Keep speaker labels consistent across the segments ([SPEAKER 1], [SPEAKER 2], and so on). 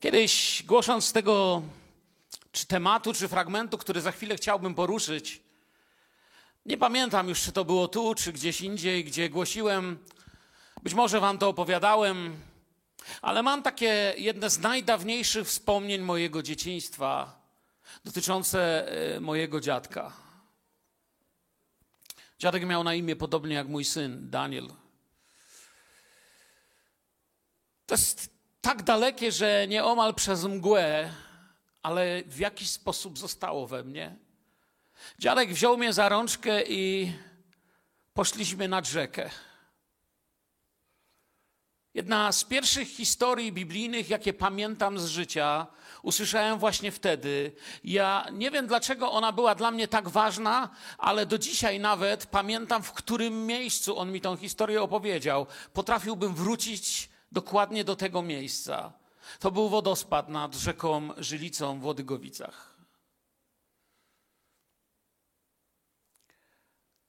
[SPEAKER 1] Kiedyś głosząc tego czy tematu, czy fragmentu, który za chwilę chciałbym poruszyć, nie pamiętam już, czy to było tu, czy gdzieś indziej, gdzie głosiłem. Być może wam to opowiadałem, ale mam takie jedne z najdawniejszych wspomnień mojego dzieciństwa dotyczące e, mojego dziadka. Dziadek miał na imię podobnie jak mój syn, Daniel. To jest tak dalekie, że nieomal przez mgłę, ale w jakiś sposób zostało we mnie. Dziadek wziął mnie za rączkę i poszliśmy nad rzekę. Jedna z pierwszych historii biblijnych, jakie pamiętam z życia, usłyszałem właśnie wtedy. Ja nie wiem, dlaczego ona była dla mnie tak ważna, ale do dzisiaj nawet pamiętam, w którym miejscu on mi tą historię opowiedział. Potrafiłbym wrócić dokładnie do tego miejsca. To był wodospad nad rzeką Żylicą w Łodygowicach.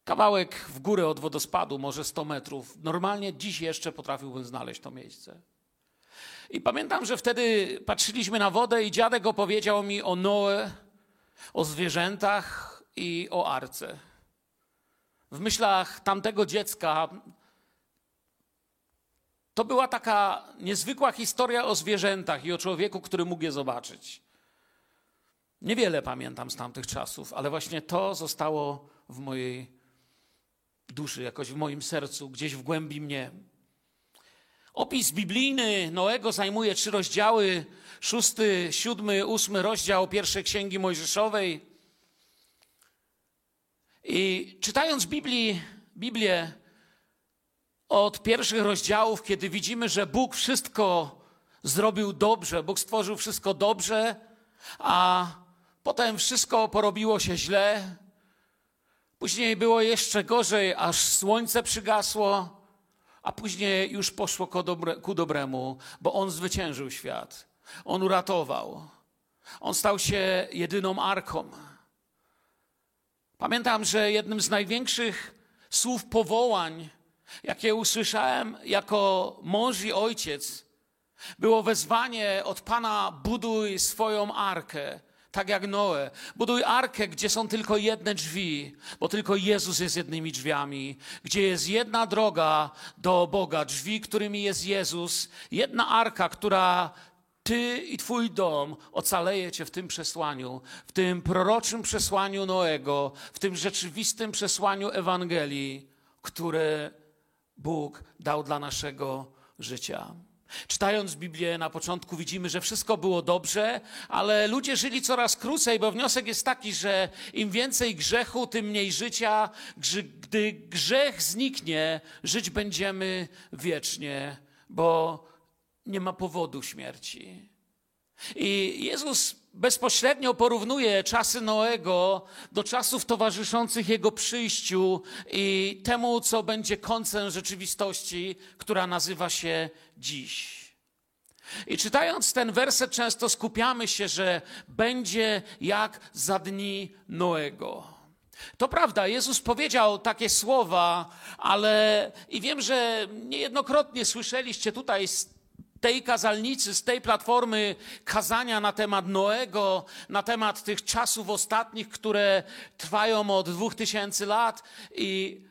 [SPEAKER 1] Kawałek w górę od wodospadu, może 100 metrów. Normalnie dziś jeszcze potrafiłbym znaleźć to miejsce. I pamiętam, że wtedy patrzyliśmy na wodę i dziadek opowiedział mi o Noe, o zwierzętach i o arce. W myślach tamtego dziecka to była taka niezwykła historia o zwierzętach i o człowieku, który mógł je zobaczyć. Niewiele pamiętam z tamtych czasów, ale właśnie to zostało w mojej duszy, jakoś w moim sercu, gdzieś w głębi mnie. Opis biblijny Noego zajmuje trzy rozdziały: szósty, siódmy, ósmy rozdział pierwszej księgi Mojżeszowej. I czytając Biblii, Biblię od pierwszych rozdziałów, kiedy widzimy, że Bóg wszystko zrobił dobrze, Bóg stworzył wszystko dobrze, a potem wszystko porobiło się źle, Później było jeszcze gorzej, aż słońce przygasło, a później już poszło ku, dobre, ku dobremu, bo On zwyciężył świat. On uratował. On stał się jedyną arką. Pamiętam, że jednym z największych słów powołań, jakie usłyszałem jako mąż i ojciec, było wezwanie od Pana: buduj swoją arkę tak jak Noe. Buduj arkę, gdzie są tylko jedne drzwi, bo tylko Jezus jest jednymi drzwiami. Gdzie jest jedna droga do Boga, drzwi, którymi jest Jezus. Jedna arka, która ty i twój dom ocalejecie w tym przesłaniu, w tym proroczym przesłaniu Noego, w tym rzeczywistym przesłaniu Ewangelii, które Bóg dał dla naszego życia. Czytając Biblię na początku widzimy, że wszystko było dobrze, ale ludzie żyli coraz krócej, bo wniosek jest taki, że im więcej grzechu, tym mniej życia. Gdy grzech zniknie, żyć będziemy wiecznie, bo nie ma powodu śmierci. I Jezus bezpośrednio porównuje czasy Noego do czasów towarzyszących Jego przyjściu i temu, co będzie końcem rzeczywistości, która nazywa się dziś. I czytając ten werset, często skupiamy się, że będzie jak za dni Noego. To prawda, Jezus powiedział takie słowa, ale i wiem, że niejednokrotnie słyszeliście tutaj tej kazalnicy, z tej platformy kazania na temat Noego, na temat tych czasów ostatnich, które trwają od dwóch tysięcy lat. I,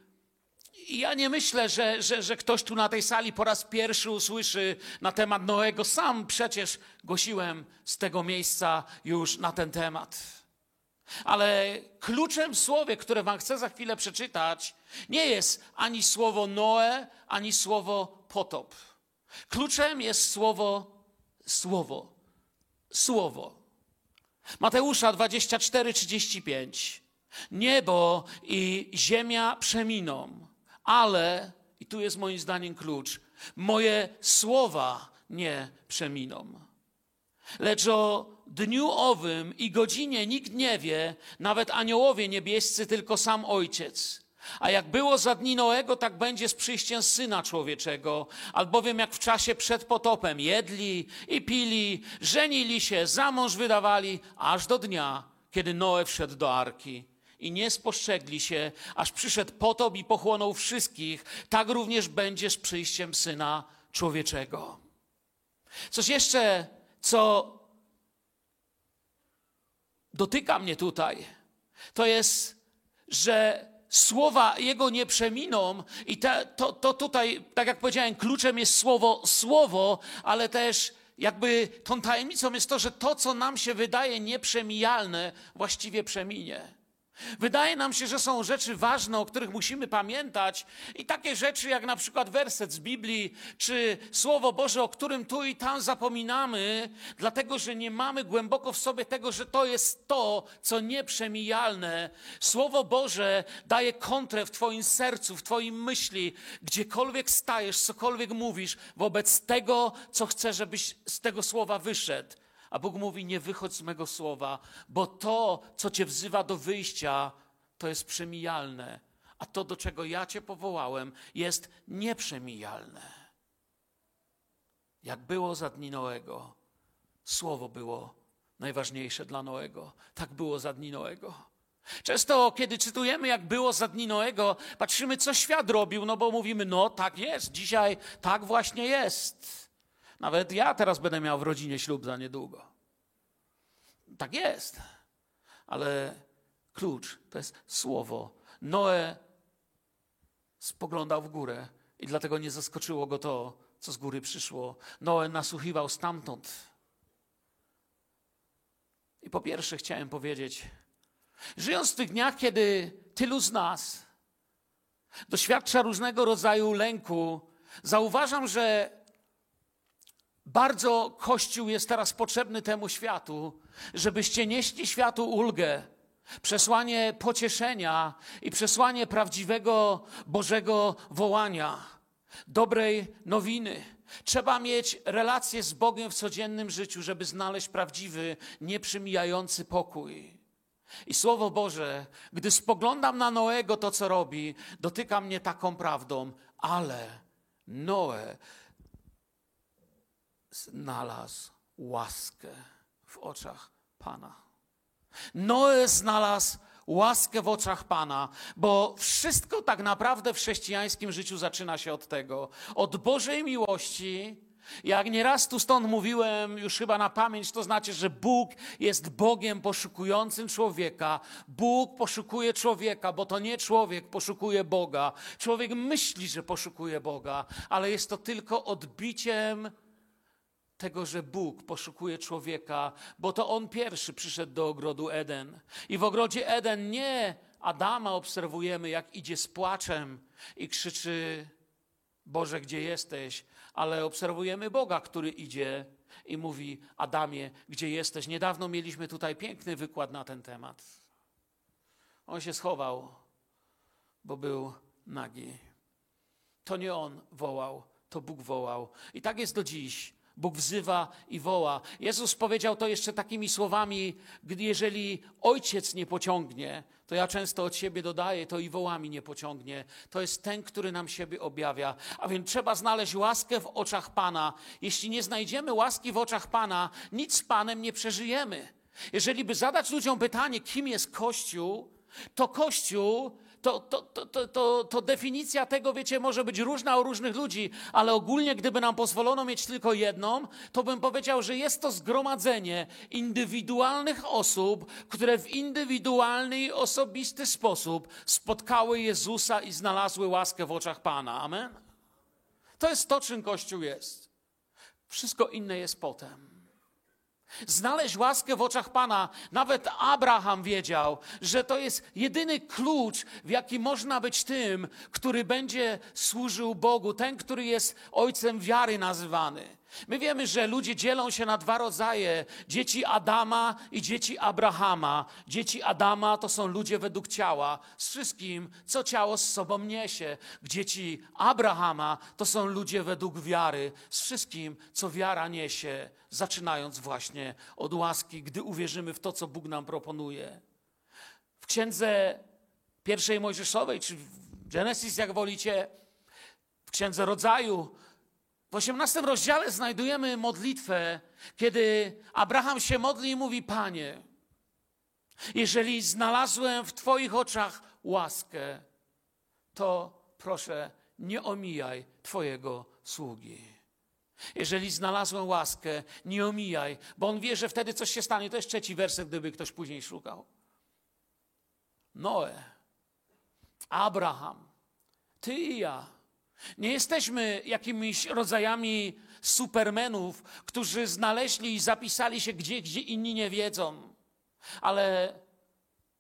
[SPEAKER 1] ja nie myślę, że, że, że ktoś tu na tej sali po raz pierwszy usłyszy na temat Noego. Sam przecież głosiłem z tego miejsca już na ten temat. Ale kluczem w słowie, które Wam chcę za chwilę przeczytać, nie jest ani słowo Noe, ani słowo potop. Kluczem jest słowo, słowo, słowo. Mateusza 24, 35. Niebo i ziemia przeminą, ale, i tu jest moim zdaniem klucz, moje słowa nie przeminą. Lecz o dniu owym i godzinie nikt nie wie, nawet aniołowie niebiescy, tylko sam Ojciec. A jak było za dni Noego, tak będzie z przyjściem Syna Człowieczego. Albowiem jak w czasie przed potopem jedli i pili, żenili się, za mąż wydawali, aż do dnia, kiedy Noe wszedł do arki. I nie spostrzegli się, aż przyszedł potop i pochłonął wszystkich. Tak również będzie z przyjściem Syna Człowieczego. Coś jeszcze co dotyka mnie tutaj, to jest, że słowa Jego nie przeminą i te, to, to tutaj, tak jak powiedziałem, kluczem jest słowo słowo, ale też jakby tą tajemnicą jest to, że to, co nam się wydaje nieprzemijalne, właściwie przeminie. Wydaje nam się, że są rzeczy ważne, o których musimy pamiętać, i takie rzeczy jak na przykład werset z Biblii, czy Słowo Boże, o którym tu i tam zapominamy, dlatego że nie mamy głęboko w sobie tego, że to jest to, co nieprzemijalne. Słowo Boże daje kontrę w Twoim sercu, w Twoim myśli, gdziekolwiek stajesz, cokolwiek mówisz, wobec tego, co chcesz, żebyś z tego słowa wyszedł. A Bóg mówi: Nie wychodź z mego słowa, bo to, co cię wzywa do wyjścia, to jest przemijalne, a to, do czego ja cię powołałem, jest nieprzemijalne. Jak było za dni Noego, słowo było najważniejsze dla Noego. Tak było za dni Noego. Często, kiedy czytujemy, jak było za dni Noego, patrzymy, co świat robił, no bo mówimy, no tak jest, dzisiaj tak właśnie jest. Nawet ja teraz będę miał w rodzinie ślub za niedługo. Tak jest. Ale klucz to jest słowo. Noe spoglądał w górę i dlatego nie zaskoczyło go to, co z góry przyszło. Noe nasłuchiwał stamtąd. I po pierwsze chciałem powiedzieć, żyjąc w tych dniach, kiedy tylu z nas doświadcza różnego rodzaju lęku, zauważam, że bardzo Kościół jest teraz potrzebny temu światu, żebyście nieśli światu ulgę, przesłanie pocieszenia i przesłanie prawdziwego Bożego wołania, dobrej nowiny. Trzeba mieć relacje z Bogiem w codziennym życiu, żeby znaleźć prawdziwy, nieprzymijający pokój. I Słowo Boże, gdy spoglądam na Noego, to co robi, dotyka mnie taką prawdą, ale Noe znalazł łaskę w oczach Pana. Noe znalazł łaskę w oczach Pana, bo wszystko tak naprawdę w chrześcijańskim życiu zaczyna się od tego, od Bożej miłości. Jak nieraz tu stąd mówiłem, już chyba na pamięć, to znaczy, że Bóg jest Bogiem poszukującym człowieka. Bóg poszukuje człowieka, bo to nie człowiek poszukuje Boga. Człowiek myśli, że poszukuje Boga, ale jest to tylko odbiciem tego, że Bóg poszukuje człowieka, bo to on pierwszy przyszedł do ogrodu Eden. I w ogrodzie Eden nie Adama obserwujemy, jak idzie z płaczem i krzyczy: Boże, gdzie jesteś? Ale obserwujemy Boga, który idzie i mówi: Adamie, gdzie jesteś? Niedawno mieliśmy tutaj piękny wykład na ten temat. On się schował, bo był nagi. To nie on wołał, to Bóg wołał. I tak jest do dziś. Bóg wzywa i woła. Jezus powiedział to jeszcze takimi słowami, jeżeli ojciec nie pociągnie, to ja często od siebie dodaję, to i wołami nie pociągnie. To jest ten, który nam siebie objawia. A więc trzeba znaleźć łaskę w oczach Pana. Jeśli nie znajdziemy łaski w oczach Pana, nic z Panem nie przeżyjemy. Jeżeli by zadać ludziom pytanie, kim jest Kościół, to Kościół to, to, to, to, to definicja tego, wiecie, może być różna u różnych ludzi, ale ogólnie, gdyby nam pozwolono mieć tylko jedną, to bym powiedział, że jest to zgromadzenie indywidualnych osób, które w indywidualny i osobisty sposób spotkały Jezusa i znalazły łaskę w oczach Pana. Amen? To jest to, czym Kościół jest. Wszystko inne jest potem. Znaleźć łaskę w oczach Pana. Nawet Abraham wiedział, że to jest jedyny klucz, w jaki można być tym, który będzie służył Bogu, ten, który jest ojcem wiary nazywany. My wiemy, że ludzie dzielą się na dwa rodzaje: dzieci Adama i dzieci Abrahama. Dzieci Adama to są ludzie według ciała, z wszystkim, co ciało z sobą niesie. Dzieci Abrahama to są ludzie według wiary, z wszystkim, co wiara niesie, zaczynając właśnie od łaski, gdy uwierzymy w to, co Bóg nam proponuje. W księdze pierwszej Mojżeszowej, czy w Genesis, jak wolicie, w księdze rodzaju, w osiemnastym rozdziale znajdujemy modlitwę, kiedy Abraham się modli i mówi: Panie, jeżeli znalazłem w Twoich oczach łaskę, to proszę, nie omijaj Twojego sługi. Jeżeli znalazłem łaskę, nie omijaj, bo on wie, że wtedy coś się stanie. To jest trzeci werset, gdyby ktoś później szukał. Noe, Abraham, ty i ja. Nie jesteśmy jakimiś rodzajami supermenów, którzy znaleźli i zapisali się gdzie, gdzie inni nie wiedzą. Ale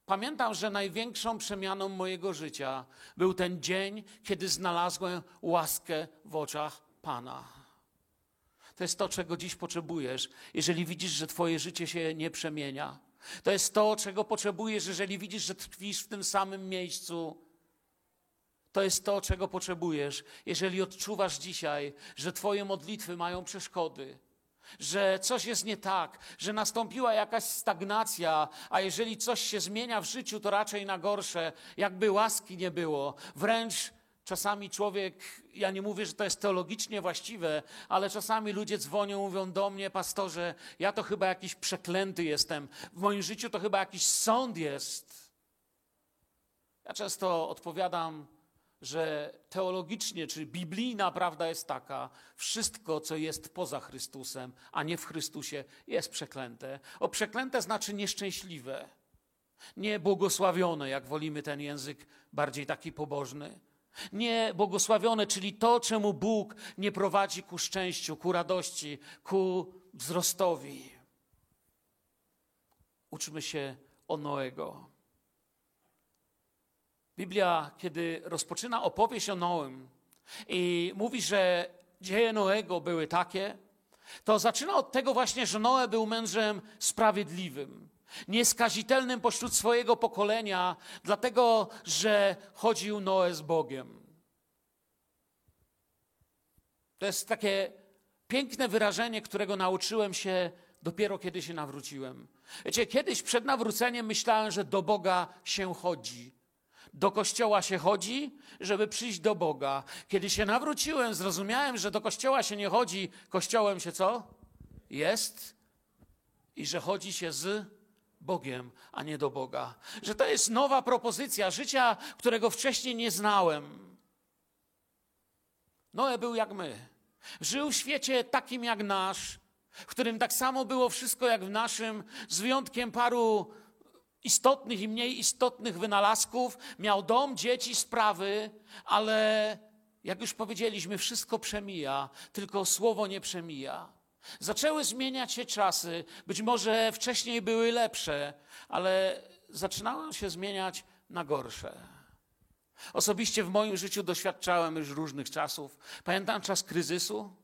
[SPEAKER 1] pamiętam, że największą przemianą mojego życia był ten dzień, kiedy znalazłem łaskę w oczach Pana. To jest to, czego dziś potrzebujesz, jeżeli widzisz, że Twoje życie się nie przemienia. To jest to, czego potrzebujesz, jeżeli widzisz, że tkwisz w tym samym miejscu. To jest to, czego potrzebujesz, jeżeli odczuwasz dzisiaj, że Twoje modlitwy mają przeszkody, że coś jest nie tak, że nastąpiła jakaś stagnacja, a jeżeli coś się zmienia w życiu, to raczej na gorsze, jakby łaski nie było. Wręcz czasami człowiek, ja nie mówię, że to jest teologicznie właściwe, ale czasami ludzie dzwonią, mówią do mnie, pastorze, ja to chyba jakiś przeklęty jestem, w moim życiu to chyba jakiś sąd jest. Ja często odpowiadam, że teologicznie czy biblijna prawda jest taka: wszystko, co jest poza Chrystusem, a nie w Chrystusie, jest przeklęte. O przeklęte znaczy nieszczęśliwe, nie błogosławione, jak wolimy ten język bardziej taki pobożny. Nie błogosławione, czyli to, czemu Bóg nie prowadzi ku szczęściu, ku radości, ku wzrostowi. Uczmy się o Noego. Biblia, kiedy rozpoczyna opowieść o Noym i mówi, że dzieje Noego były takie, to zaczyna od tego właśnie, że Noe był mężem sprawiedliwym, nieskazitelnym pośród swojego pokolenia, dlatego że chodził Noe z Bogiem. To jest takie piękne wyrażenie, którego nauczyłem się dopiero kiedy się nawróciłem. Wiecie, kiedyś przed nawróceniem myślałem, że do Boga się chodzi. Do kościoła się chodzi, żeby przyjść do Boga. Kiedy się nawróciłem, zrozumiałem, że do kościoła się nie chodzi, kościołem się co? Jest i że chodzi się z Bogiem, a nie do Boga. Że to jest nowa propozycja życia, którego wcześniej nie znałem. Noe był jak my. Żył w świecie takim jak nasz, w którym tak samo było wszystko jak w naszym, z wyjątkiem paru istotnych i mniej istotnych wynalazków, miał dom, dzieci, sprawy, ale jak już powiedzieliśmy, wszystko przemija, tylko słowo nie przemija. Zaczęły zmieniać się czasy, być może wcześniej były lepsze, ale zaczynały się zmieniać na gorsze. Osobiście w moim życiu doświadczałem już różnych czasów. Pamiętam czas kryzysu,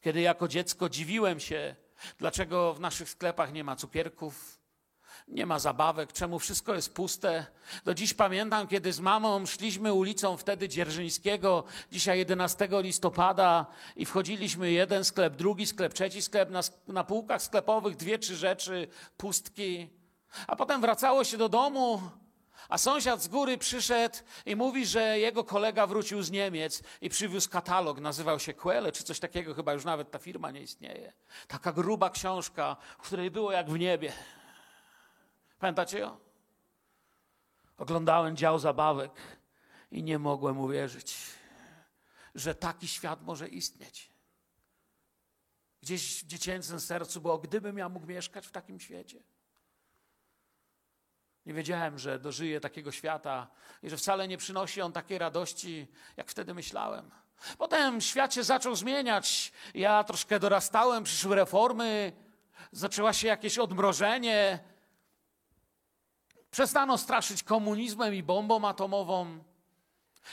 [SPEAKER 1] kiedy jako dziecko dziwiłem się, dlaczego w naszych sklepach nie ma cukierków, nie ma zabawek, czemu wszystko jest puste. Do dziś pamiętam, kiedy z mamą szliśmy ulicą wtedy Dzierżyńskiego, dzisiaj 11 listopada i wchodziliśmy jeden sklep, drugi sklep, trzeci sklep, na, na półkach sklepowych dwie, trzy rzeczy, pustki. A potem wracało się do domu, a sąsiad z góry przyszedł i mówi, że jego kolega wrócił z Niemiec i przywiózł katalog, nazywał się Quelle, czy coś takiego, chyba już nawet ta firma nie istnieje. Taka gruba książka, w której było jak w niebie. Pamiętacie ją? Oglądałem dział zabawek i nie mogłem uwierzyć, że taki świat może istnieć. Gdzieś w dziecięcym sercu było, gdybym ja mógł mieszkać w takim świecie. Nie wiedziałem, że dożyję takiego świata i że wcale nie przynosi on takiej radości, jak wtedy myślałem. Potem świat się zaczął zmieniać. Ja troszkę dorastałem, przyszły reformy, zaczęła się jakieś odmrożenie, Przestano straszyć komunizmem i bombą atomową.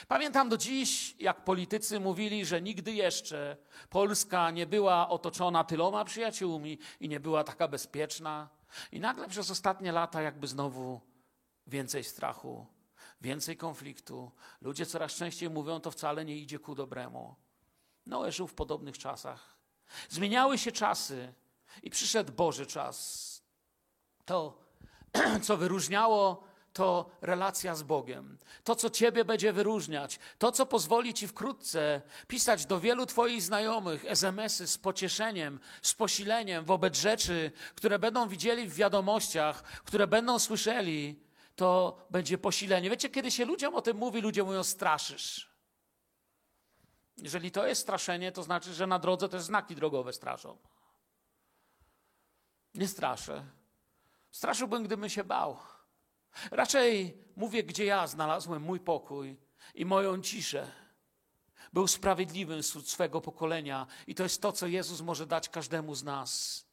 [SPEAKER 1] Pamiętam do dziś, jak politycy mówili, że nigdy jeszcze Polska nie była otoczona tyloma przyjaciółmi i nie była taka bezpieczna. I nagle przez ostatnie lata, jakby znowu więcej strachu, więcej konfliktu. Ludzie coraz częściej mówią, to wcale nie idzie ku dobremu. Noe żył w podobnych czasach. Zmieniały się czasy i przyszedł Boży czas. To co wyróżniało, to relacja z Bogiem. To, co Ciebie będzie wyróżniać, to, co pozwoli Ci wkrótce pisać do wielu Twoich znajomych SMS-y z pocieszeniem, z posileniem wobec rzeczy, które będą widzieli w wiadomościach, które będą słyszeli, to będzie posilenie. Wiecie, kiedy się ludziom o tym mówi, ludzie mówią straszysz. Jeżeli to jest straszenie, to znaczy, że na drodze też znaki drogowe straszą. Nie straszę. Straszyłbym, gdybym się bał. Raczej mówię, gdzie ja znalazłem mój pokój i moją ciszę. Był sprawiedliwym wśród swego pokolenia i to jest to, co Jezus może dać każdemu z nas.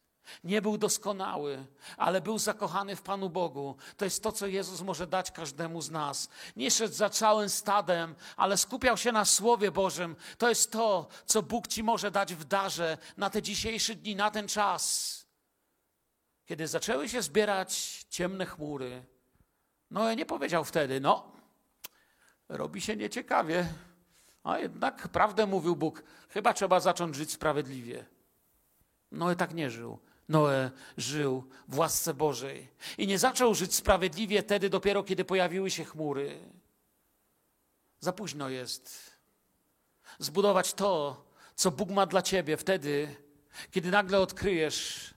[SPEAKER 1] Nie był doskonały, ale był zakochany w Panu Bogu. To jest to, co Jezus może dać każdemu z nas. Nie szedł za całym stadem, ale skupiał się na Słowie Bożym. To jest to, co Bóg ci może dać w darze na te dzisiejsze dni, na ten czas. Kiedy zaczęły się zbierać ciemne chmury, Noe nie powiedział wtedy, no, robi się nieciekawie. A jednak prawdę mówił Bóg, chyba trzeba zacząć żyć sprawiedliwie. Noe tak nie żył. Noe żył w łasce Bożej i nie zaczął żyć sprawiedliwie wtedy dopiero, kiedy pojawiły się chmury. Za późno jest zbudować to, co Bóg ma dla ciebie wtedy, kiedy nagle odkryjesz,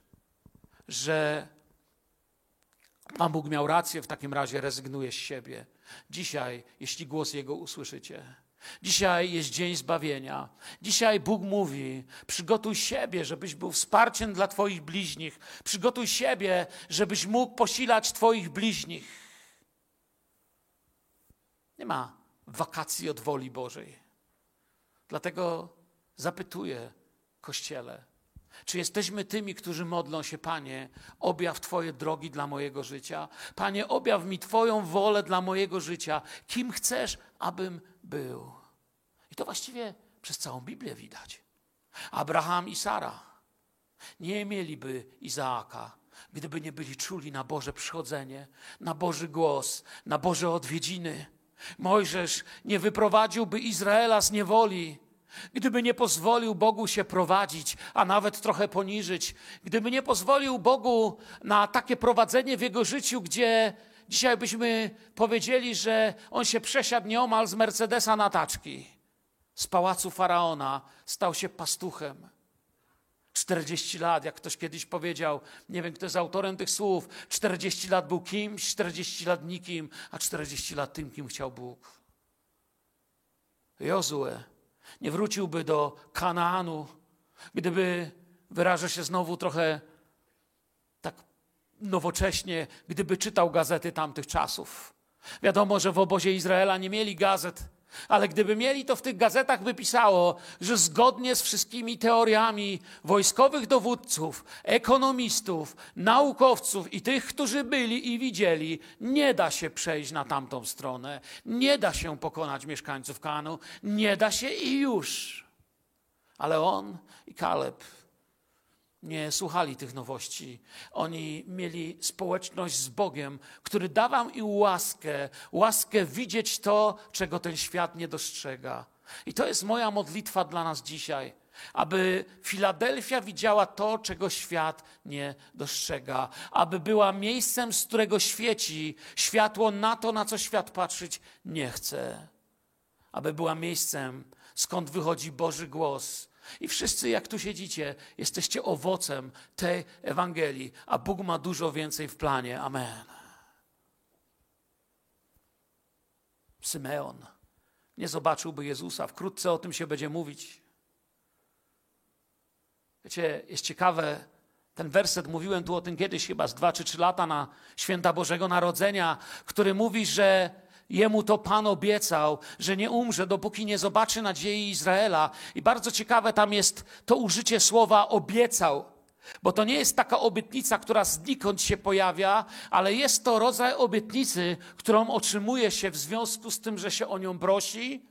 [SPEAKER 1] że Pan Bóg miał rację, w takim razie rezygnuje z siebie. Dzisiaj, jeśli głos Jego usłyszycie, Dzisiaj jest dzień zbawienia. Dzisiaj Bóg mówi: przygotuj siebie, żebyś był wsparciem dla Twoich bliźnich. Przygotuj siebie, żebyś mógł posilać Twoich bliźnich. Nie ma wakacji od woli Bożej. Dlatego zapytuję Kościele, czy jesteśmy tymi, którzy modlą się, Panie, objaw Twoje drogi dla mojego życia? Panie, objaw mi Twoją wolę dla mojego życia. Kim chcesz, abym był? I to właściwie przez całą Biblię widać. Abraham i Sara nie mieliby Izaaka, gdyby nie byli czuli na Boże przychodzenie, na Boży głos, na Boże odwiedziny. Mojżesz nie wyprowadziłby Izraela z niewoli, gdyby nie pozwolił Bogu się prowadzić, a nawet trochę poniżyć, gdyby nie pozwolił Bogu na takie prowadzenie w jego życiu, gdzie dzisiaj byśmy powiedzieli, że on się przesiadł nieomal z Mercedesa na taczki. Z pałacu faraona stał się pastuchem. 40 lat, jak ktoś kiedyś powiedział, nie wiem kto jest autorem tych słów, 40 lat był kimś, 40 lat nikim, a 40 lat tym, kim chciał Bóg. Jozue nie wróciłby do Kanaanu, gdyby, wyrażę się znowu trochę tak nowocześnie, gdyby czytał gazety tamtych czasów. Wiadomo, że w obozie Izraela nie mieli gazet, ale gdyby mieli, to w tych gazetach by pisało, że zgodnie z wszystkimi teoriami wojskowych dowódców, ekonomistów, naukowców i tych, którzy byli i widzieli, nie da się przejść na tamtą stronę, nie da się pokonać mieszkańców Kanu, nie da się i już. Ale on i Kaleb nie słuchali tych nowości. Oni mieli społeczność z Bogiem, który dawał im łaskę, łaskę widzieć to, czego ten świat nie dostrzega. I to jest moja modlitwa dla nas dzisiaj, aby Filadelfia widziała to, czego świat nie dostrzega, aby była miejscem, z którego świeci światło na to, na co świat patrzeć nie chce, aby była miejscem, skąd wychodzi Boży głos i wszyscy, jak tu siedzicie, jesteście owocem tej Ewangelii, a Bóg ma dużo więcej w planie. Amen. Symeon nie zobaczyłby Jezusa. Wkrótce o tym się będzie mówić. Wiecie, jest ciekawe, ten werset, mówiłem tu o tym kiedyś, chyba z dwa czy trzy lata na święta Bożego Narodzenia, który mówi, że Jemu to Pan obiecał, że nie umrze, dopóki nie zobaczy nadziei Izraela. I bardzo ciekawe tam jest to użycie słowa obiecał. Bo to nie jest taka obietnica, która znikąd się pojawia, ale jest to rodzaj obietnicy, którą otrzymuje się w związku z tym, że się o nią prosi,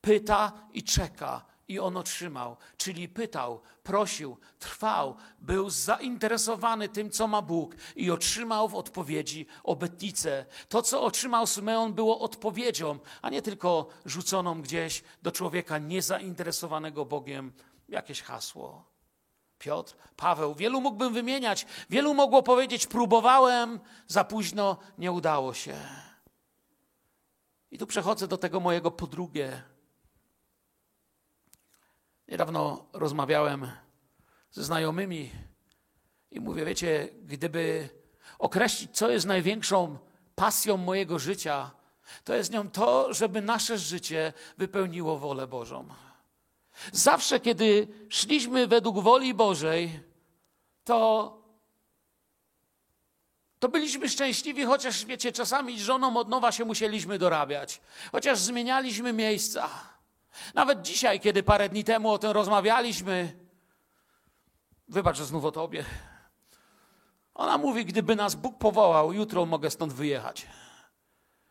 [SPEAKER 1] pyta i czeka i on otrzymał. Czyli pytał, prosił, trwał, był zainteresowany tym, co ma Bóg i otrzymał w odpowiedzi obietnicę. To, co otrzymał Symeon, było odpowiedzią, a nie tylko rzuconą gdzieś do człowieka niezainteresowanego Bogiem jakieś hasło. Piotr, Paweł, wielu mógłbym wymieniać, wielu mogło powiedzieć: Próbowałem, za późno, nie udało się. I tu przechodzę do tego mojego po drugie Niedawno rozmawiałem ze znajomymi i mówię, wiecie, gdyby określić, co jest największą pasją mojego życia, to jest nią to, żeby nasze życie wypełniło wolę Bożą. Zawsze, kiedy szliśmy według woli Bożej, to, to byliśmy szczęśliwi, chociaż wiecie, czasami z żoną od nowa się musieliśmy dorabiać, chociaż zmienialiśmy miejsca. Nawet dzisiaj, kiedy parę dni temu o tym rozmawialiśmy, wybacz, że znów o tobie. Ona mówi, gdyby nas Bóg powołał, jutro mogę stąd wyjechać.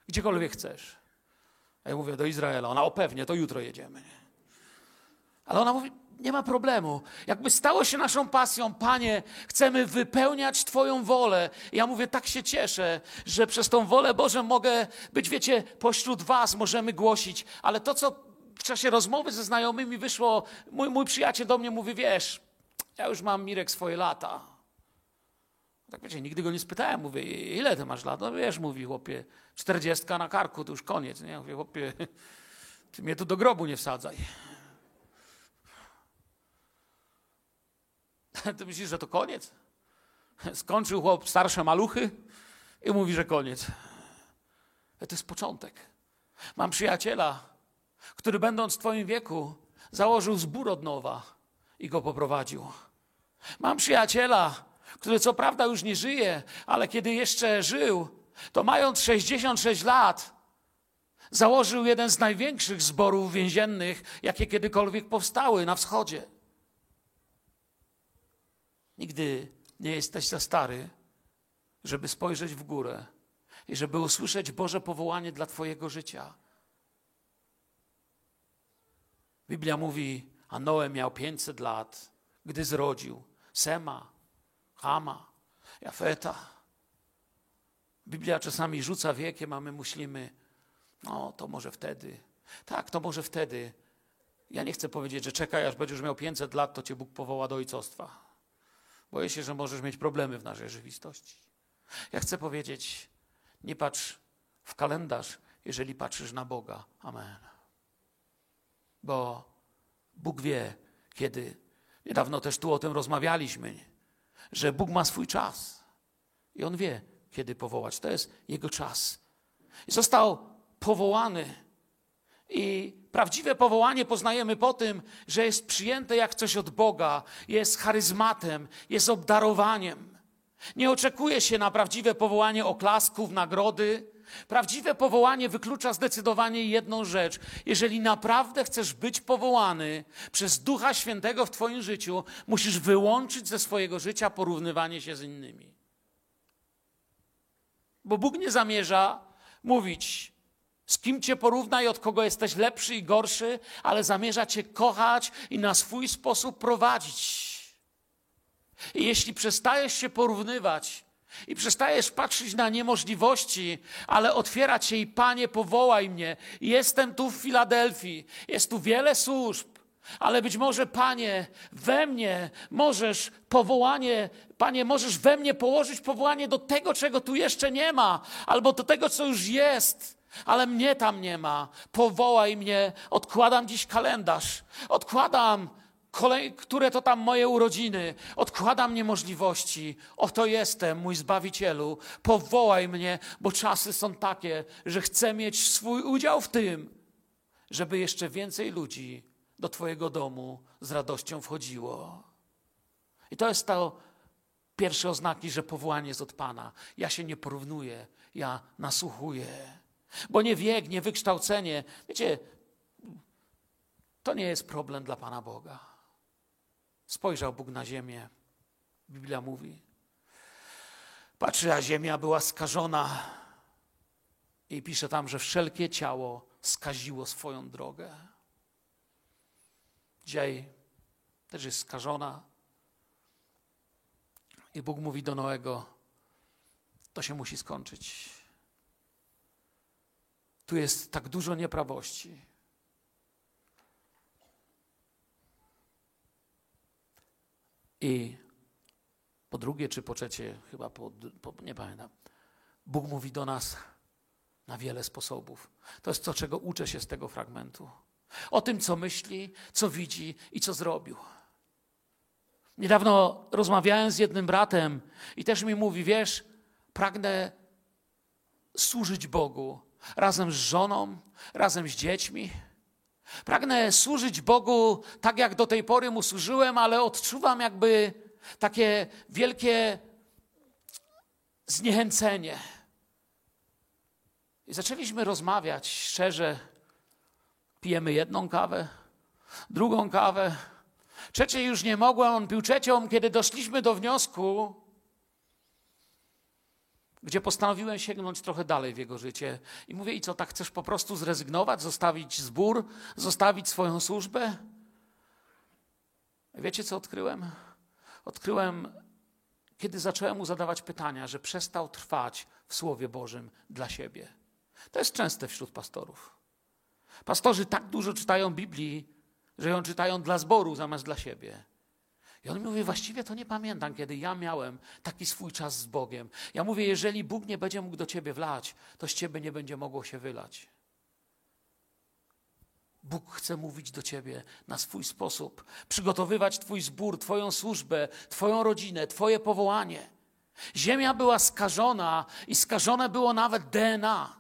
[SPEAKER 1] Gdziekolwiek chcesz. Ja mówię do Izraela. Ona, o pewnie, to jutro jedziemy. Ale ona mówi, nie ma problemu. Jakby stało się naszą pasją, Panie, chcemy wypełniać Twoją wolę. Ja mówię, tak się cieszę, że przez tą wolę Bożą mogę być, wiecie, pośród Was, możemy głosić. Ale to, co w czasie rozmowy ze znajomymi wyszło, mój, mój przyjaciel do mnie mówi, wiesz, ja już mam, Mirek, swoje lata. Tak wiecie, nigdy go nie spytałem, mówię, ile ty masz lat? No wiesz, mówi chłopie, czterdziestka na karku, to już koniec. Nie? Mówię, chłopie, ty mnie tu do grobu nie wsadzaj. Ty myślisz, że to koniec? Skończył chłop starsze maluchy i mówi, że koniec. To jest początek. Mam przyjaciela, który będąc w Twoim wieku założył zbór od nowa i go poprowadził. Mam przyjaciela, który co prawda już nie żyje, ale kiedy jeszcze żył, to mając 66 lat, założył jeden z największych zborów więziennych, jakie kiedykolwiek powstały na wschodzie. Nigdy nie jesteś za stary, żeby spojrzeć w górę i żeby usłyszeć Boże powołanie dla Twojego życia. Biblia mówi, a Noe miał 500 lat, gdy zrodził Sema, Hama, Jafeta. Biblia czasami rzuca wiekiem, a my myślimy, no to może wtedy. Tak, to może wtedy. Ja nie chcę powiedzieć, że czekaj, aż będziesz miał 500 lat, to cię Bóg powoła do ojcostwa. Boję się, że możesz mieć problemy w naszej rzeczywistości. Ja chcę powiedzieć, nie patrz w kalendarz, jeżeli patrzysz na Boga. Amen. Bo Bóg wie, kiedy. Niedawno też tu o tym rozmawialiśmy, że Bóg ma swój czas. I On wie, kiedy powołać. To jest Jego czas. I został powołany. I prawdziwe powołanie poznajemy po tym, że jest przyjęte jak coś od Boga, jest charyzmatem, jest obdarowaniem. Nie oczekuje się na prawdziwe powołanie oklasków, nagrody. Prawdziwe powołanie wyklucza zdecydowanie jedną rzecz. Jeżeli naprawdę chcesz być powołany przez Ducha Świętego w Twoim życiu, musisz wyłączyć ze swojego życia porównywanie się z innymi. Bo Bóg nie zamierza mówić, z kim cię porówna i od kogo jesteś lepszy i gorszy, ale zamierza cię kochać i na swój sposób prowadzić. I jeśli przestajesz się porównywać i przestajesz patrzeć na niemożliwości, ale otwierać się i Panie, powołaj mnie. Jestem tu w Filadelfii, jest tu wiele służb, ale być może, Panie, we mnie możesz powołanie, Panie, możesz we mnie położyć powołanie do tego, czego tu jeszcze nie ma, albo do tego, co już jest. Ale mnie tam nie ma. Powołaj mnie, odkładam dziś kalendarz, odkładam, kolej, które to tam moje urodziny, odkładam niemożliwości. Oto jestem, mój Zbawicielu, powołaj mnie, bo czasy są takie, że chcę mieć swój udział w tym, żeby jeszcze więcej ludzi do Twojego domu z radością wchodziło. I to jest to pierwsze oznaki, że powołanie jest od Pana. Ja się nie porównuję, ja nasłuchuję. Bo nie wiek, nie wykształcenie. Wiecie, to nie jest problem dla Pana Boga. Spojrzał Bóg na ziemię. Biblia mówi. Patrzy, a ziemia była skażona. I pisze tam, że wszelkie ciało skaziło swoją drogę. Dzisiaj też jest skażona. I Bóg mówi do Noego: To się musi skończyć. Tu jest tak dużo nieprawości. I po drugie, czy po trzecie, chyba po, po, nie pamiętam, Bóg mówi do nas na wiele sposobów. To jest to, czego uczę się z tego fragmentu. O tym, co myśli, co widzi i co zrobił. Niedawno rozmawiałem z jednym bratem i też mi mówi, wiesz, pragnę służyć Bogu, razem z żoną, razem z dziećmi. Pragnę służyć Bogu tak, jak do tej pory mu służyłem, ale odczuwam jakby takie wielkie zniechęcenie. I zaczęliśmy rozmawiać szczerze. Pijemy jedną kawę, drugą kawę. Trzeciej już nie mogłem, on pił trzecią, kiedy doszliśmy do wniosku, gdzie postanowiłem sięgnąć trochę dalej w jego życie. I mówię, i co, tak chcesz po prostu zrezygnować, zostawić zbór, zostawić swoją służbę? Wiecie, co odkryłem? Odkryłem, kiedy zacząłem mu zadawać pytania, że przestał trwać w Słowie Bożym dla siebie. To jest częste wśród pastorów. Pastorzy tak dużo czytają Biblii, że ją czytają dla zboru zamiast dla siebie. I on mówi, właściwie to nie pamiętam, kiedy ja miałem taki swój czas z Bogiem. Ja mówię, jeżeli Bóg nie będzie mógł do ciebie wlać, to z ciebie nie będzie mogło się wylać. Bóg chce mówić do ciebie na swój sposób, przygotowywać twój zbór, twoją służbę, twoją rodzinę, twoje powołanie. Ziemia była skażona i skażone było nawet DNA.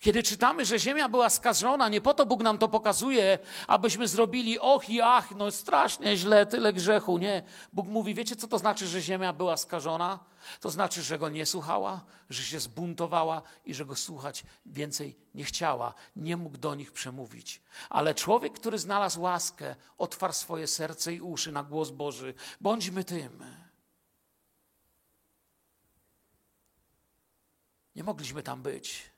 [SPEAKER 1] Kiedy czytamy, że ziemia była skażona, nie po to Bóg nam to pokazuje, abyśmy zrobili och i ach, no strasznie źle, tyle grzechu. Nie. Bóg mówi, wiecie co to znaczy, że ziemia była skażona? To znaczy, że go nie słuchała, że się zbuntowała i że go słuchać więcej nie chciała. Nie mógł do nich przemówić. Ale człowiek, który znalazł łaskę, otwarł swoje serce i uszy na głos Boży. Bądźmy tym. Nie mogliśmy tam być.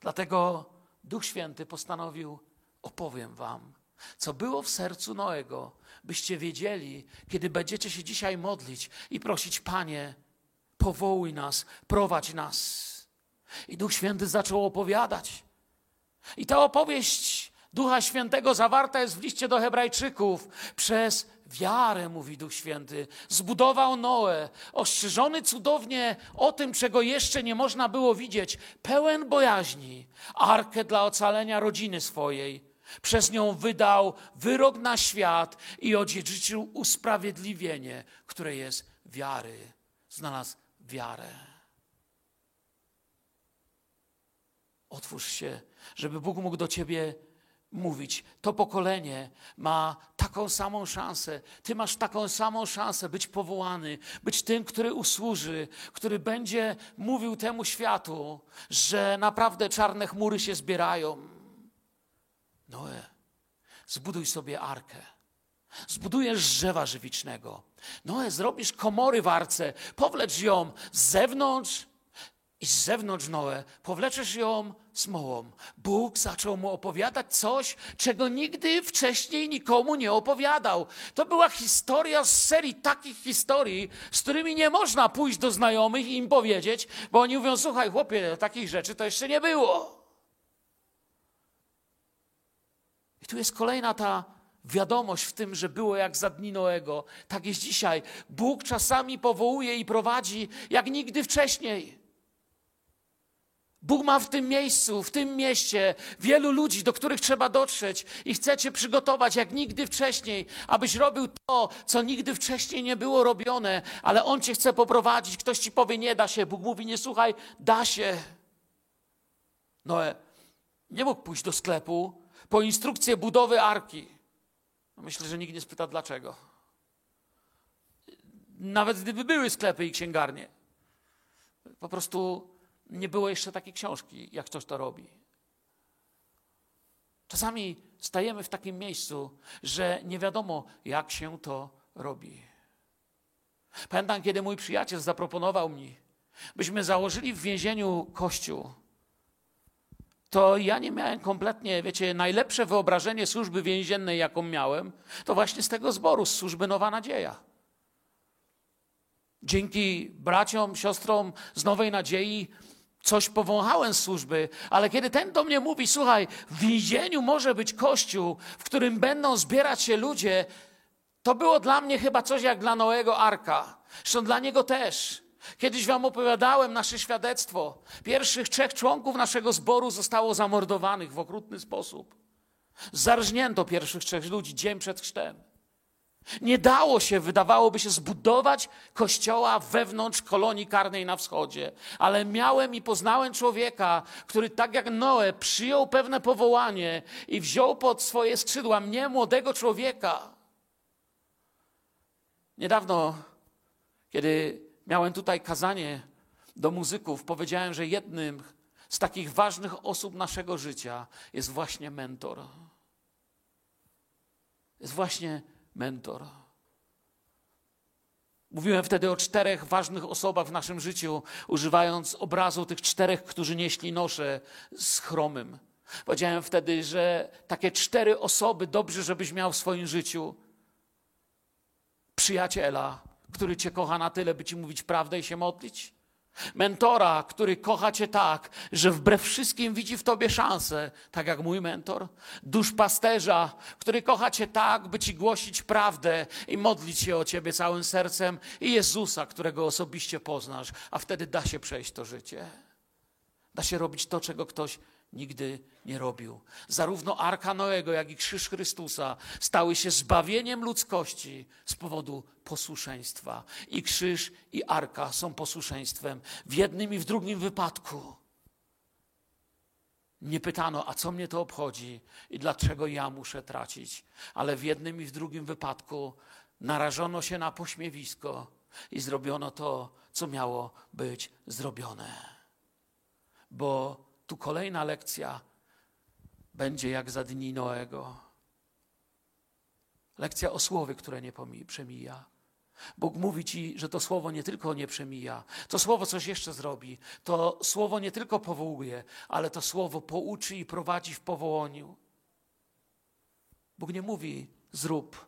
[SPEAKER 1] Dlatego Duch Święty postanowił, opowiem wam, co było w sercu Noego, byście wiedzieli, kiedy będziecie się dzisiaj modlić i prosić, Panie, powołuj nas, prowadź nas. I Duch Święty zaczął opowiadać. I ta opowieść Ducha Świętego zawarta jest w liście do Hebrajczyków przez wiarę, mówi Duch Święty, zbudował Noe, ostrzyżony cudownie o tym, czego jeszcze nie można było widzieć, pełen bojaźni, arkę dla ocalenia rodziny swojej. Przez nią wydał wyrok na świat i odziedziczył usprawiedliwienie, które jest wiary. Znalazł wiarę. Otwórz się, żeby Bóg mógł do ciebie mówić. To pokolenie ma taką samą szansę. Ty masz taką samą szansę być powołany, być tym, który usłuży, który będzie mówił temu światu, że naprawdę czarne chmury się zbierają. Noe, zbuduj sobie arkę. Zbudujesz drzewa żywicznego. Noe, zrobisz komory w arce, powlecz ją z zewnątrz i z zewnątrz Noe powleczesz ją smołą. Bóg zaczął mu opowiadać coś, czego nigdy wcześniej nikomu nie opowiadał. To była historia z serii takich historii, z którymi nie można pójść do znajomych i im powiedzieć, bo oni mówią: Słuchaj, chłopie, takich rzeczy to jeszcze nie było. I tu jest kolejna ta wiadomość w tym, że było jak za dni Noego. Tak jest dzisiaj. Bóg czasami powołuje i prowadzi jak nigdy wcześniej. Bóg ma w tym miejscu, w tym mieście wielu ludzi, do których trzeba dotrzeć i chce Cię przygotować jak nigdy wcześniej, abyś robił to, co nigdy wcześniej nie było robione, ale On Cię chce poprowadzić. Ktoś Ci powie, nie da się. Bóg mówi, nie słuchaj, da się. Noe nie mógł pójść do sklepu po instrukcję budowy arki. No myślę, że nikt nie spyta dlaczego. Nawet gdyby były sklepy i księgarnie. Po prostu nie było jeszcze takiej książki, jak ktoś to robi. Czasami stajemy w takim miejscu, że nie wiadomo, jak się to robi. Pamiętam, kiedy mój przyjaciel zaproponował mi, byśmy założyli w więzieniu kościół. To ja nie miałem kompletnie, wiecie, najlepsze wyobrażenie służby więziennej, jaką miałem, to właśnie z tego zboru, z służby Nowa Nadzieja. Dzięki braciom, siostrom z Nowej Nadziei coś powąchałem służby, ale kiedy ten do mnie mówi, słuchaj, w więzieniu może być kościół, w którym będą zbierać się ludzie, to było dla mnie chyba coś jak dla Noego Arka. Zresztą dla niego też. Kiedyś wam opowiadałem nasze świadectwo. Pierwszych trzech członków naszego zboru zostało zamordowanych w okrutny sposób. Zarżnięto pierwszych trzech ludzi dzień przed chrztem. Nie dało się, wydawałoby się, zbudować kościoła wewnątrz kolonii karnej na wschodzie, ale miałem i poznałem człowieka, który tak jak Noe przyjął pewne powołanie i wziął pod swoje skrzydła mnie, młodego człowieka. Niedawno, kiedy miałem tutaj kazanie do muzyków, powiedziałem, że jednym z takich ważnych osób naszego życia jest właśnie mentor. Jest właśnie mentor. Mówiłem wtedy o czterech ważnych osobach w naszym życiu, używając obrazu tych czterech, którzy nieśli nosze z chromym. Powiedziałem wtedy, że takie cztery osoby dobrze, żebyś miał w swoim życiu. Przyjaciela, który cię kocha na tyle, by ci mówić prawdę i się modlić. Mentora, który kocha cię tak, że wbrew wszystkim widzi w tobie szansę, tak jak mój mentor. Duszpasterza, który kocha cię tak, by ci głosić prawdę i modlić się o ciebie całym sercem. I Jezusa, którego osobiście poznasz, a wtedy da się przejść to życie. Da się robić to, czego ktoś nigdy nie robił. Zarówno Arka Noego, jak i Krzyż Chrystusa stały się zbawieniem ludzkości z powodu posłuszeństwa. I krzyż, i Arka są posłuszeństwem w jednym i w drugim wypadku. Nie pytano, a co mnie to obchodzi i dlaczego ja muszę tracić, ale w jednym i w drugim wypadku narażono się na pośmiewisko i zrobiono to, co miało być zrobione. Bo tu kolejna lekcja będzie jak za dni Noego. Lekcja o słowie, które nie przemija. Bóg mówi ci, że to słowo nie tylko nie przemija, to słowo coś jeszcze zrobi. To słowo nie tylko powołuje, ale to słowo pouczy i prowadzi w powołaniu. Bóg nie mówi zrób,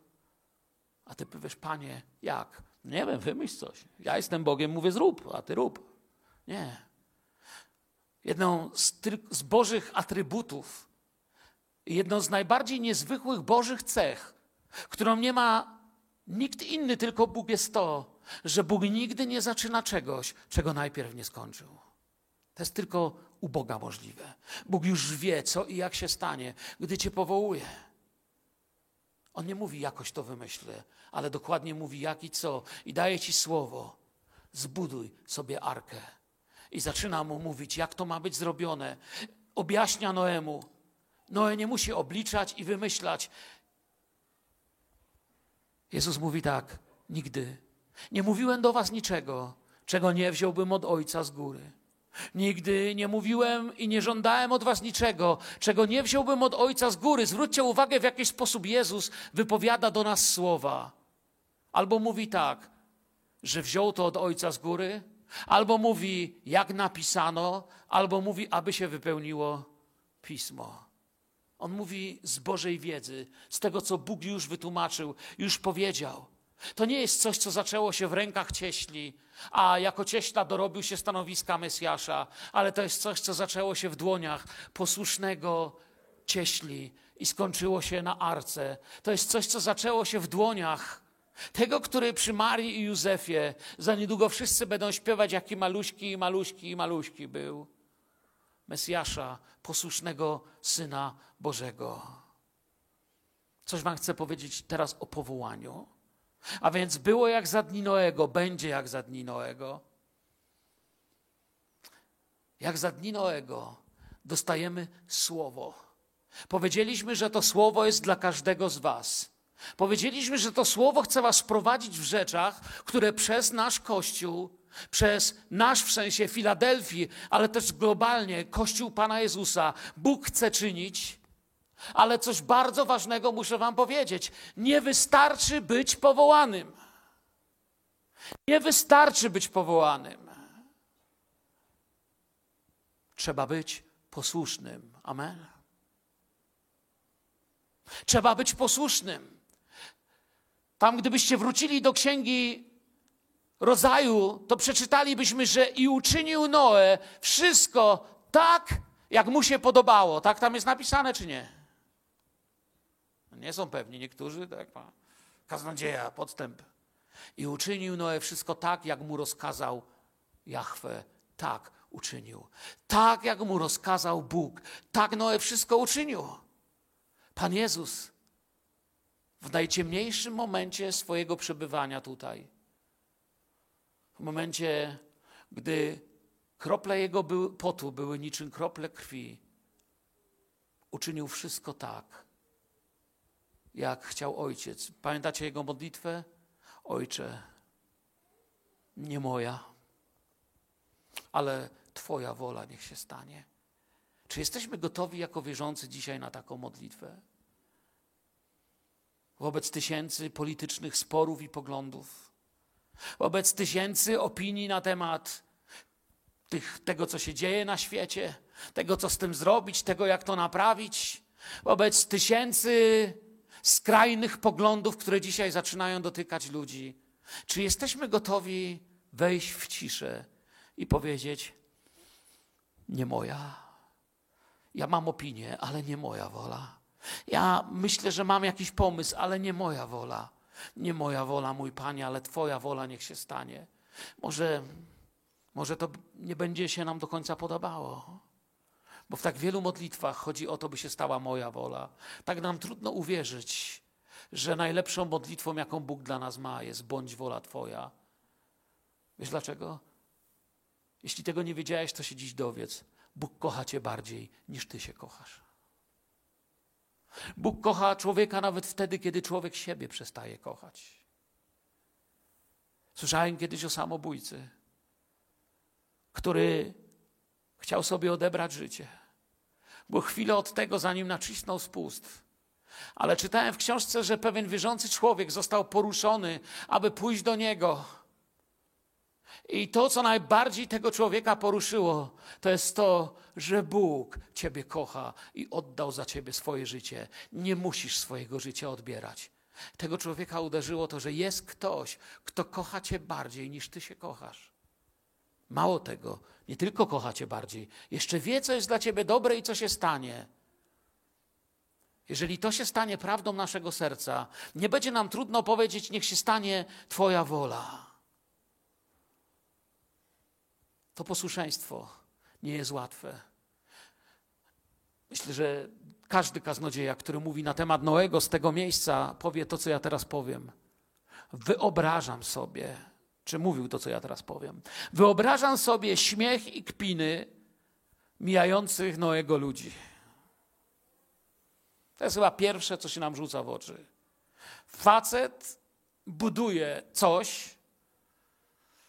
[SPEAKER 1] a ty powiesz, panie, jak? Nie wiem, wymyśl coś. Ja jestem Bogiem, mówię zrób, a ty rób. Nie. Jedną z, z Bożych atrybutów, jedną z najbardziej niezwykłych Bożych cech, którą nie ma nikt inny, tylko Bóg jest to, że Bóg nigdy nie zaczyna czegoś, czego najpierw nie skończył. To jest tylko u Boga możliwe. Bóg już wie, co i jak się stanie, gdy Cię powołuje. On nie mówi, jakoś to wymyślę, ale dokładnie mówi, jak i co, i daje Ci słowo. Zbuduj sobie arkę i zaczyna mu mówić, jak to ma być zrobione. Objaśnia Noemu. Noe nie musi obliczać i wymyślać. Jezus mówi tak: Nigdy. Nie mówiłem do was niczego, czego nie wziąłbym od Ojca z góry. Nigdy nie mówiłem i nie żądałem od was niczego, czego nie wziąłbym od Ojca z góry. Zwróćcie uwagę, w jaki sposób Jezus wypowiada do nas słowa. Albo mówi tak, że wziął to od Ojca z góry, Albo mówi, jak napisano, albo mówi, aby się wypełniło pismo. On mówi z Bożej wiedzy, z tego, co Bóg już wytłumaczył, już powiedział. To nie jest coś, co zaczęło się w rękach cieśli, a jako cieśla dorobił się stanowiska Mesjasza, ale to jest coś, co zaczęło się w dłoniach posłusznego cieśli i skończyło się na arce. To jest coś, co zaczęło się w dłoniach tego, który przy Marii i Józefie za niedługo wszyscy będą śpiewać, jaki maluśki, maluśki, maluśki był. Mesjasza, posłusznego Syna Bożego. Coś wam chcę powiedzieć teraz o powołaniu. A więc było jak za dni Noego, będzie jak za dni Noego. Jak za dni Noego dostajemy słowo. Powiedzieliśmy, że to słowo jest dla każdego z was. Powiedzieliśmy, że to słowo chce Was prowadzić w rzeczach, które przez nasz Kościół, przez nasz w sensie Filadelfii, ale też globalnie Kościół Pana Jezusa, Bóg chce czynić. Ale coś bardzo ważnego muszę Wam powiedzieć: nie wystarczy być powołanym. Nie wystarczy być powołanym. Trzeba być posłusznym. Amen. Trzeba być posłusznym. Tam, gdybyście wrócili do księgi rodzaju, to przeczytalibyśmy, że i uczynił Noe wszystko tak, jak mu się podobało. Tak tam jest napisane, czy nie? Nie są pewni niektórzy, tak ma kaznodzieja, podstęp. I uczynił Noe wszystko tak, jak mu rozkazał Jahwe. Tak uczynił. Tak, jak mu rozkazał Bóg. Tak Noe wszystko uczynił. Pan Jezus w najciemniejszym momencie swojego przebywania tutaj, w momencie, gdy krople jego potu były niczym krople krwi, uczynił wszystko tak, jak chciał ojciec. Pamiętacie jego modlitwę? Ojcze, nie moja, ale Twoja wola niech się stanie. Czy jesteśmy gotowi jako wierzący dzisiaj na taką modlitwę? Wobec tysięcy politycznych sporów i poglądów, wobec tysięcy opinii na temat tych, tego, co się dzieje na świecie, tego, co z tym zrobić, tego, jak to naprawić, wobec tysięcy skrajnych poglądów, które dzisiaj zaczynają dotykać ludzi. Czy jesteśmy gotowi wejść w ciszę i powiedzieć: Nie moja. Ja mam opinię, ale nie moja wola. Ja myślę, że mam jakiś pomysł, ale nie moja wola. Nie moja wola, mój panie, ale Twoja wola niech się stanie. Może, może to nie będzie się nam do końca podobało. Bo w tak wielu modlitwach chodzi o to, by się stała moja wola. Tak nam trudno uwierzyć, że najlepszą modlitwą, jaką Bóg dla nas ma, jest bądź wola Twoja. Wiesz dlaczego? Jeśli tego nie wiedziałeś, to się dziś dowiedz. Bóg kocha Cię bardziej niż Ty się kochasz. Bóg kocha człowieka nawet wtedy, kiedy człowiek siebie przestaje kochać. Słyszałem kiedyś o samobójcy, który chciał sobie odebrać życie. Było chwilę od tego, zanim nacisnął spust. Ale czytałem w książce, że pewien wierzący człowiek został poruszony, aby pójść do niego i to, co najbardziej tego człowieka poruszyło, to jest to, że Bóg Ciebie kocha i oddał za Ciebie swoje życie. Nie musisz swojego życia odbierać. Tego człowieka uderzyło to, że jest ktoś, kto kocha Cię bardziej niż Ty się kochasz. Mało tego, nie tylko kocha Cię bardziej, jeszcze wie, co jest dla Ciebie dobre i co się stanie. Jeżeli to się stanie prawdą naszego serca, nie będzie nam trudno powiedzieć, niech się stanie Twoja wola. To posłuszeństwo nie jest łatwe. Myślę, że każdy kaznodzieja, który mówi na temat Noego z tego miejsca, powie to, co ja teraz powiem. Wyobrażam sobie, czy mówił to, co ja teraz powiem. Wyobrażam sobie śmiech i kpiny mijających Noego ludzi. To jest chyba pierwsze, co się nam rzuca w oczy. Facet buduje coś,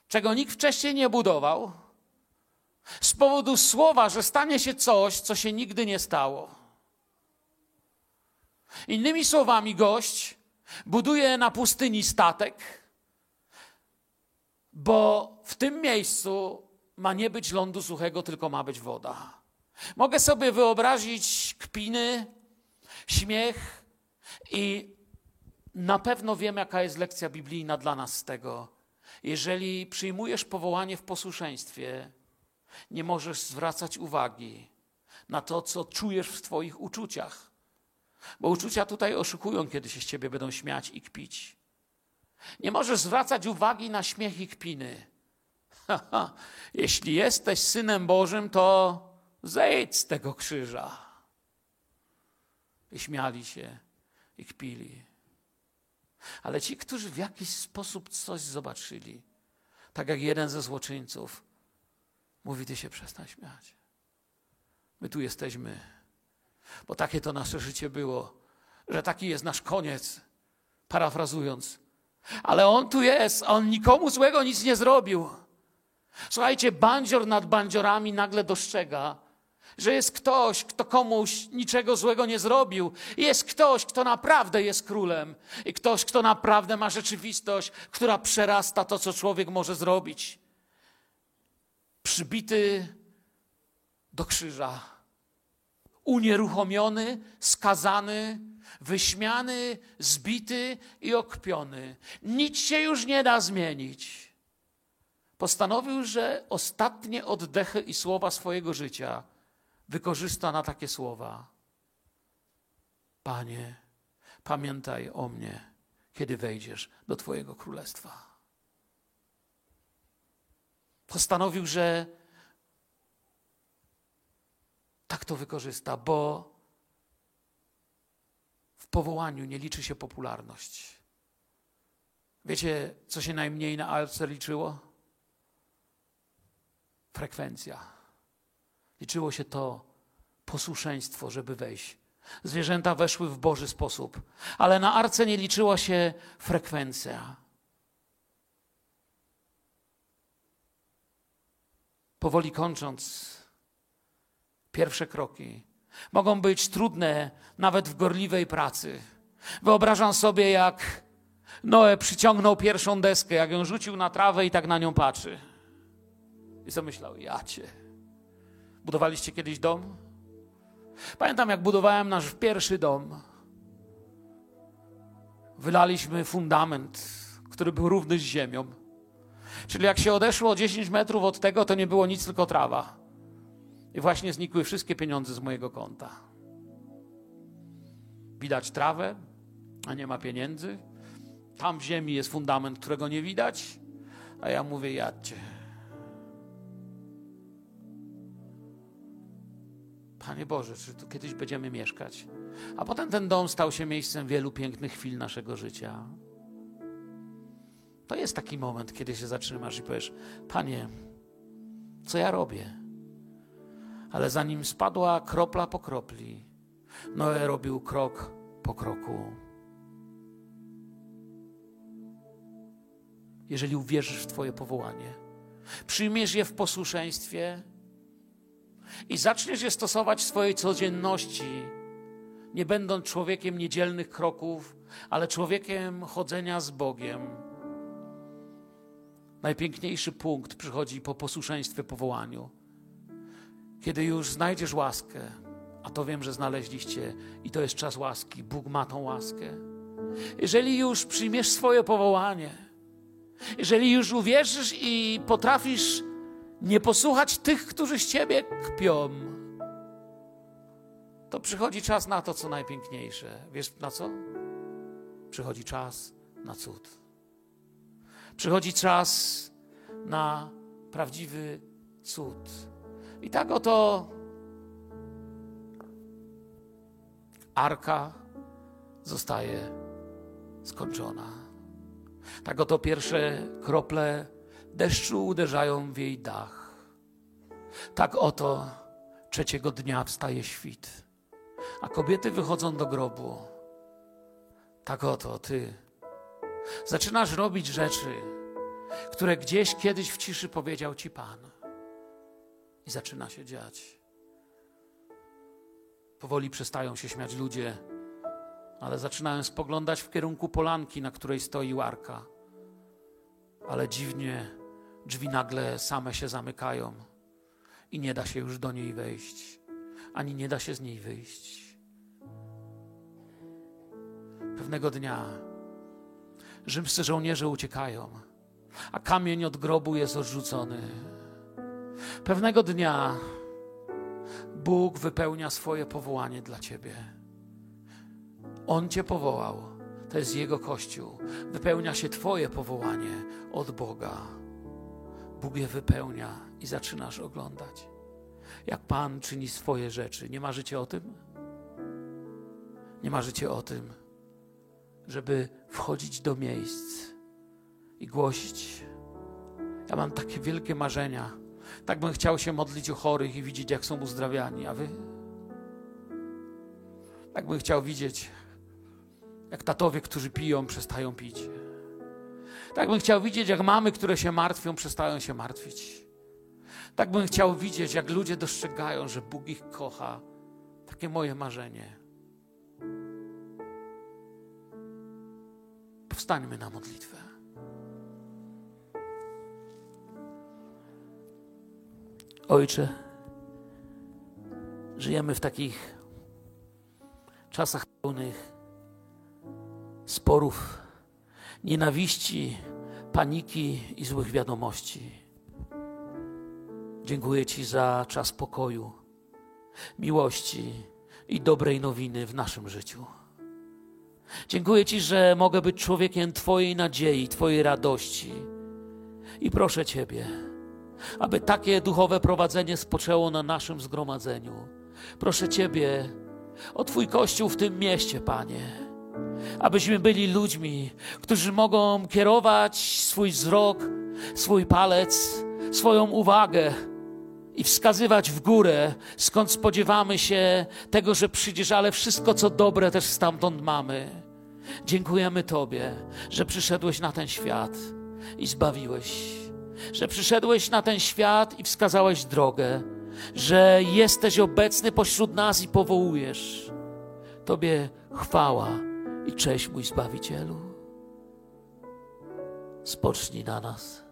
[SPEAKER 1] czego nikt wcześniej nie budował, z powodu słowa, że stanie się coś, co się nigdy nie stało. Innymi słowami, gość buduje na pustyni statek, bo w tym miejscu ma nie być lądu suchego, tylko ma być woda. Mogę sobie wyobrazić kpiny, śmiech i na pewno wiem, jaka jest lekcja biblijna dla nas z tego. Jeżeli przyjmujesz powołanie w posłuszeństwie, nie możesz zwracać uwagi na to, co czujesz w Twoich uczuciach. Bo uczucia tutaj oszukują, kiedy się z Ciebie będą śmiać i kpić. Nie możesz zwracać uwagi na śmiech i kpiny. Jeśli jesteś synem Bożym, to zejdź z tego krzyża. I śmiali się i kpili. Ale ci, którzy w jakiś sposób coś zobaczyli, tak jak jeden ze złoczyńców, Mówi, ty się przestań śmiać. My tu jesteśmy, bo takie to nasze życie było, że taki jest nasz koniec, parafrazując. Ale on tu jest, on nikomu złego nic nie zrobił. Słuchajcie, bandzior nad bandziorami nagle dostrzega, że jest ktoś, kto komuś niczego złego nie zrobił. Jest ktoś, kto naprawdę jest królem i ktoś, kto naprawdę ma rzeczywistość, która przerasta to, co człowiek może zrobić przybity do krzyża, unieruchomiony, skazany, wyśmiany, zbity i okpiony. Nic się już nie da zmienić. Postanowił, że ostatnie oddechy i słowa swojego życia wykorzysta na takie słowa. Panie, pamiętaj o mnie, kiedy wejdziesz do Twojego królestwa postanowił, że tak to wykorzysta, bo w powołaniu nie liczy się popularność. Wiecie, co się najmniej na alce liczyło? Frekwencja. Liczyło się to posłuszeństwo, żeby wejść. Zwierzęta weszły w Boży sposób, ale na arce nie liczyła się frekwencja. Powoli kończąc, pierwsze kroki mogą być trudne nawet w gorliwej pracy. Wyobrażam sobie, jak Noe przyciągnął pierwszą deskę, jak ją rzucił na trawę i tak na nią patrzy. I co myślał? Ja cię. Budowaliście kiedyś dom? Pamiętam, jak budowałem nasz pierwszy dom. Wylaliśmy fundament, który był równy z ziemią. Czyli jak się odeszło 10 metrów od tego, to nie było nic, tylko trawa. I właśnie znikły wszystkie pieniądze z mojego konta. Widać trawę, a nie ma pieniędzy. Tam w ziemi jest fundament, którego nie widać, a ja mówię, jadźcie. Panie Boże, czy tu kiedyś będziemy mieszkać? A potem ten dom stał się miejscem wielu pięknych chwil naszego życia. To jest taki moment, kiedy się zatrzymasz i powiesz: Panie, co ja robię? Ale zanim spadła kropla po kropli, Noe robił krok po kroku. Jeżeli uwierzysz w Twoje powołanie, przyjmiesz je w posłuszeństwie i zaczniesz je stosować w swojej codzienności, nie będąc człowiekiem niedzielnych kroków, ale człowiekiem chodzenia z Bogiem. Najpiękniejszy punkt przychodzi po posłuszeństwie powołaniu. Kiedy już znajdziesz łaskę, a to wiem, że znaleźliście, i to jest czas łaski, Bóg ma tą łaskę. Jeżeli już przyjmiesz swoje powołanie, jeżeli już uwierzysz i potrafisz nie posłuchać tych, którzy z ciebie kpią, to przychodzi czas na to, co najpiękniejsze. Wiesz na co? Przychodzi czas na cud. Przychodzi czas na prawdziwy cud. I tak oto arka zostaje skończona. Tak oto pierwsze krople deszczu uderzają w jej dach. Tak oto trzeciego dnia wstaje świt, a kobiety wychodzą do grobu. Tak oto ty zaczynasz robić rzeczy, które gdzieś kiedyś w ciszy powiedział ci Pan. I zaczyna się dziać. Powoli przestają się śmiać ludzie ale zaczynałem spoglądać w kierunku polanki, na której stoi łarka. Ale dziwnie drzwi nagle same się zamykają i nie da się już do niej wejść, ani nie da się z niej wyjść. Pewnego dnia rzymscy żołnierze uciekają, a kamień od grobu jest odrzucony. Pewnego dnia Bóg wypełnia swoje powołanie dla ciebie. On Cię powołał. To jest Jego Kościół. Wypełnia się Twoje powołanie od Boga. Bóg je wypełnia i zaczynasz oglądać, jak Pan czyni swoje rzeczy. Nie marzycie o tym? Nie marzycie o tym, żeby wchodzić do miejsc i głosić. Ja mam takie wielkie marzenia. Tak bym chciał się modlić o chorych i widzieć, jak są uzdrawiani, a wy? Tak bym chciał widzieć, jak tatowie, którzy piją, przestają pić. Tak bym chciał widzieć, jak mamy, które się martwią, przestają się martwić. Tak bym chciał widzieć, jak ludzie dostrzegają, że Bóg ich kocha. Takie moje marzenie. Powstańmy na modlitwę. Ojcze, żyjemy w takich czasach pełnych sporów, nienawiści, paniki i złych wiadomości. Dziękuję Ci za czas pokoju, miłości i dobrej nowiny w naszym życiu. Dziękuję Ci, że mogę być człowiekiem Twojej nadziei, Twojej radości. I proszę Ciebie, aby takie duchowe prowadzenie spoczęło na naszym zgromadzeniu. Proszę Ciebie o Twój kościół w tym mieście, Panie abyśmy byli ludźmi, którzy mogą kierować swój wzrok, swój palec, swoją uwagę i wskazywać w górę, skąd spodziewamy się tego, że przyjdziesz, ale wszystko, co dobre, też stamtąd mamy. Dziękujemy Tobie, że przyszedłeś na ten świat i zbawiłeś, że przyszedłeś na ten świat i wskazałeś drogę, że jesteś obecny pośród nas i powołujesz. Tobie chwała i cześć, mój Zbawicielu. Spocznij na nas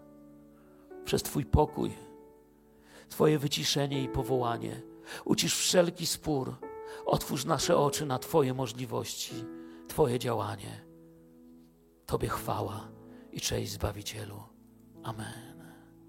[SPEAKER 1] przez Twój pokój, Twoje wyciszenie i powołanie. Ucisz wszelki spór. Otwórz nasze oczy na Twoje możliwości, Twoje działanie. Tobie chwała i cześć, Zbawicielu. Amen.